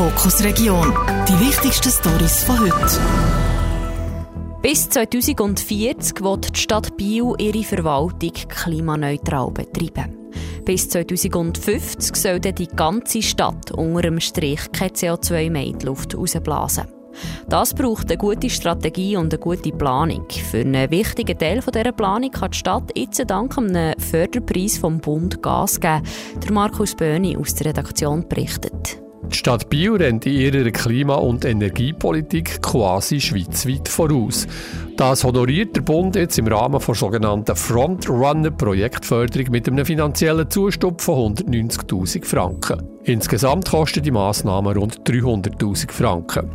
Fokus Region. Die wichtigsten Stories von heute. Bis 2040 wird die Stadt Biel ihre Verwaltung klimaneutral betreiben. Bis 2050 soll die ganze Stadt unter dem Strich kein CO2 mehr in die Luft rausblasen. Das braucht eine gute Strategie und eine gute Planung. Für einen wichtigen Teil dieser Planung kann die Stadt jetzt dank einem Förderpreis vom Bund Gas geben. Der Markus Böhni aus der Redaktion berichtet. Die Stadt Biel rennt in ihrer Klima- und Energiepolitik quasi schweizweit voraus. Das honoriert der Bund jetzt im Rahmen der sogenannten Frontrunner-Projektförderung mit einem finanziellen Zustupf von 190.000 Franken. Insgesamt kosten die Massnahmen rund 300.000 Franken.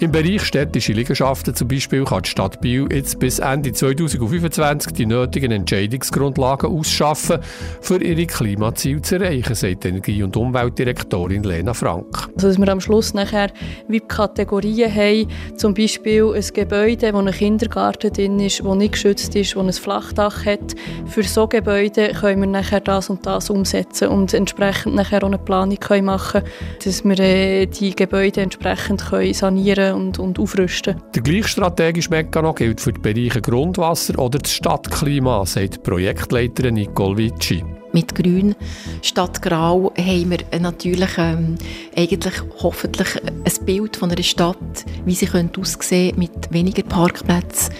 Im Bereich städtische Liegenschaften zum Beispiel kann die Stadt Biel jetzt bis Ende 2025 die nötigen Entscheidungsgrundlagen ausschaffen, für ihre Klimaziele zu erreichen, sagt Energie- und Umweltdirektorin Lena Frank. Also, dass wir am Schluss nachher wie Kategorien haben, zum Beispiel ein Gebäude, wo ein Kindergarten drin ist, das nicht geschützt ist, das ein Flachdach hat. Für so Gebäude können wir nachher das und das umsetzen und entsprechend nachher auch eine Planung können machen dass wir äh, die Gebäude entsprechend können sanieren und, und aufrüsten. Der gleiche strategische Mechanismus gilt für die Bereiche Grundwasser oder das Stadtklima, sagt Projektleiterin Nicole Vici. Mit Grün statt Grau haben wir natürlich ähm, eigentlich hoffentlich ein Bild von einer Stadt, wie sie könnte aussehen mit weniger Parkplätzen,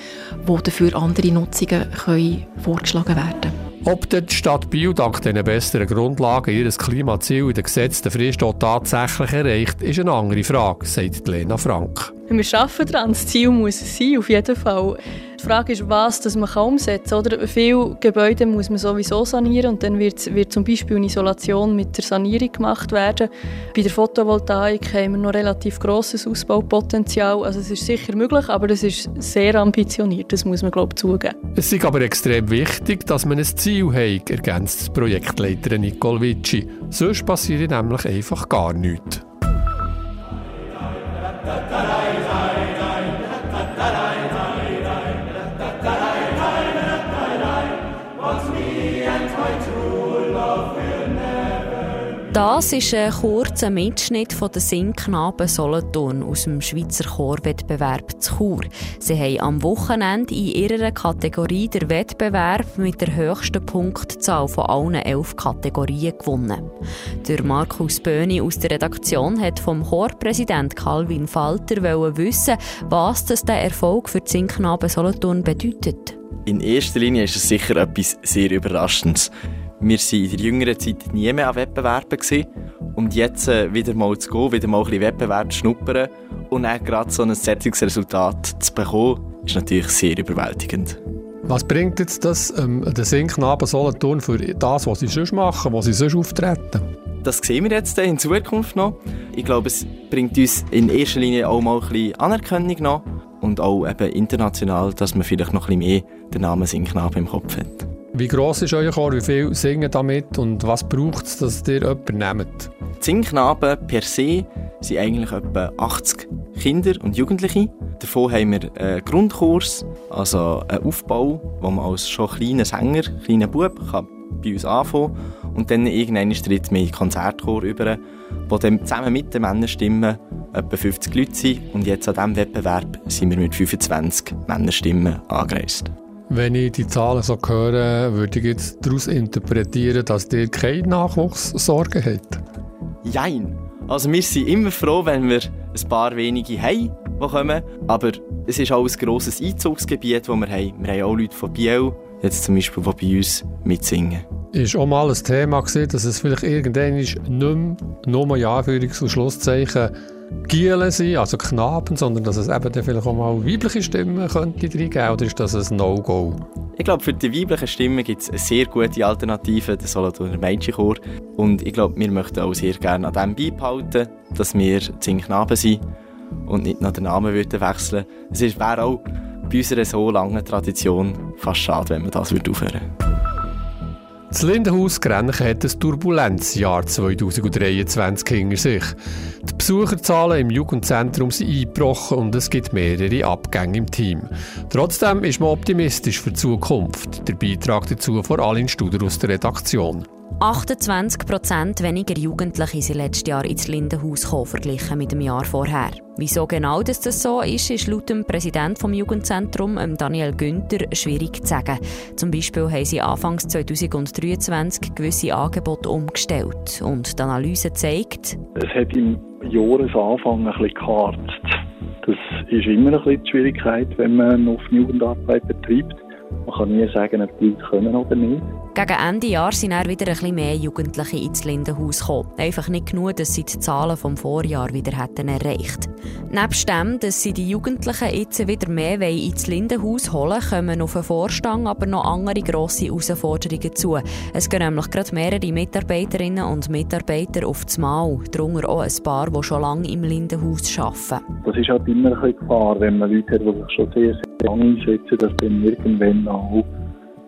wo dafür andere Nutzungen können vorgeschlagen werden können. Ob die Stadt Biel dank diesen besseren Grundlagen ihr Klimaziel in der gesetzten Frist auch tatsächlich erreicht, ist eine andere Frage, sagt Lena Frank. Wir arbeiten daran, das Ziel muss es sein, auf jeden Fall. Die Frage ist, was das man umsetzen kann. Oder viele Gebäude muss man sowieso sanieren und dann wird, wird zum Beispiel eine Isolation mit der Sanierung gemacht werden. Bei der Photovoltaik haben wir noch relativ grosses Ausbaupotenzial. Also es ist sicher möglich, aber das ist sehr ambitioniert, das muss man glaube ich zugeben. Es ist aber extrem wichtig, dass man ein Ziel hat, ergänzt Projektleiterin Nicole Vici. Sonst passiert nämlich einfach gar nichts. Das ist ein kurzer Mitschnitt von den Singknaben Solothurn aus dem Schweizer Chorwettbewerb zu Chur. Sie haben am Wochenende in ihrer Kategorie der Wettbewerb mit der höchsten Punktzahl von allen elf Kategorien gewonnen. Der Markus Böhni aus der Redaktion hat vom Chorpräsident Calvin Falter wissen, was das der Erfolg für die Singknaben Solothurn bedeutet. In erster Linie ist es sicher etwas sehr Überraschendes. Wir waren in der jüngeren Zeit nie mehr an Wettbewerben. Und jetzt äh, wieder mal zu gehen, wieder mal ein bisschen Wettbewerb zu schnuppern und dann gerade so ein Setzungsresultat zu bekommen, ist natürlich sehr überwältigend. Was bringt jetzt das ähm, den Singknaben Solothurn für das, was sie sonst machen, was sie sonst auftreten? Das sehen wir jetzt in Zukunft noch. Ich glaube, es bringt uns in erster Linie auch mal ein bisschen Anerkennung noch und auch eben international, dass man vielleicht noch ein bisschen mehr den Namen Singknaben im Kopf hat. Wie gross ist euer Chor? Wie viel singen damit? Und was braucht es, dass ihr jemanden nehmt? Die Singknaben per se sind eigentlich etwa 80 Kinder und Jugendliche. Davon haben wir einen Grundkurs, also einen Aufbau, wo man als schon kleiner Sänger, kleiner Bub bei uns anfangen und dann irgendwann tritt man in den Konzertchor über, wo dann zusammen mit den Männerstimmen etwa 50 Leute sind und jetzt an diesem Wettbewerb sind wir mit 25 Männerstimmen angereist. Wenn ich die Zahlen so höre, würde ich jetzt daraus interpretieren, dass ihr keine Nachwuchssorgen habt? Jein. Also wir sind immer froh, wenn wir ein paar wenige haben, die kommen. Aber es ist auch ein grosses Einzugsgebiet, das wir haben. Wir haben auch Leute von Biel, jetzt zum Beispiel, die bei uns mitsingen. Ist auch mal ein Thema gewesen, dass es vielleicht irgendwann nicht mehr nur ja Anführungs- und Schlusszeichen Gielen sind, also Knaben, sondern dass es eben dann vielleicht auch mal weibliche Stimmen könnte reingeben oder ist das ein No-Go? Ich glaube, für die weiblichen Stimmen gibt es eine sehr gute Alternative, der Solothurner Mädchenchor. Und ich glaube, wir möchten auch sehr gerne an dem beibehalten, dass wir zehn Knaben sind und nicht noch den Namen würden wechseln Es wäre auch bei unserer so langen Tradition fast schade, wenn man das aufhören würde. Das Lindenhaus Grenchen hat ein Turbulenzjahr 2023 hinter sich. Die Besucherzahlen im Jugendzentrum sind eingebrochen und es gibt mehrere Abgänge im Team. Trotzdem ist man optimistisch für die Zukunft. Der Beitrag dazu von Alin Studer aus der Redaktion. 28 Prozent weniger Jugendliche sind letztes Jahr ins Lindenhaus gekommen, verglichen mit dem Jahr vorher. Wieso genau das, so ist, ist laut dem Präsidenten des Jugendzentrum, Daniel Günther, schwierig zu sagen. Zum Beispiel haben sie Anfangs 2023 gewisse Angebote umgestellt. Und die Analyse zeigt, es hat im Jahresanfang ein bisschen geharzt. Das ist immer ein bisschen die Schwierigkeit, wenn man auf Jugendarbeit betreibt. Man kann nie sagen, ob die Leute können oder nicht. Gegen Ende Jahr sind dann wieder ein mehr Jugendliche ins Lindenhaus gekommen. Einfach nicht genug, dass sie die Zahlen vom Vorjahr wieder hätten erreicht. Nebst dem, dass sie die Jugendlichen jetzt wieder mehr ins Lindenhaus holen kommen auf den Vorstand aber noch andere grosse Herausforderungen zu. Es gehen nämlich gerade mehrere Mitarbeiterinnen und Mitarbeiter auf das Mal, darunter auch ein paar, die schon lange im Lindenhaus arbeiten. Das ist halt immer ein Gefahr, wenn man Leute hat, die sich schon sehr, sehr lange einsetzen, dass dann irgendwann auch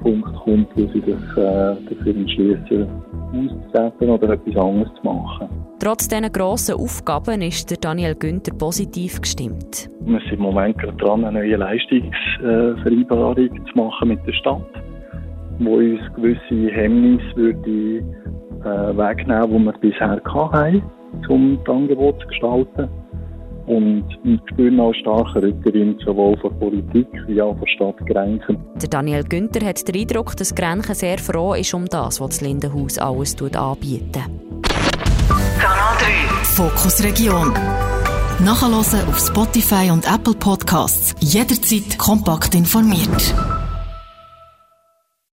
Punkt kommt, wo sie sich äh, dafür entschließen, auszutreten oder etwas anderes zu machen. Trotz dieser grossen Aufgaben ist der Daniel Günther positiv gestimmt. Wir sind im Moment gerade dran, eine neue Leistungsvereinbarung zu machen mit der Stadt, wo uns gewisse Hemmnisse würde, äh, wegnehmen, die wir bisher hatten, um das Angebot zu gestalten. Und wir spüren auch starken Rückenwind sowohl von Politik wie auch von Stadt Grenchen. Der Daniel Günther hat den Eindruck, dass Grenchen sehr froh ist um das, was das Lindenhaus alles anbietet. Kanal 3 Fokus Region. Nachhören auf Spotify und Apple Podcasts. Jederzeit kompakt informiert.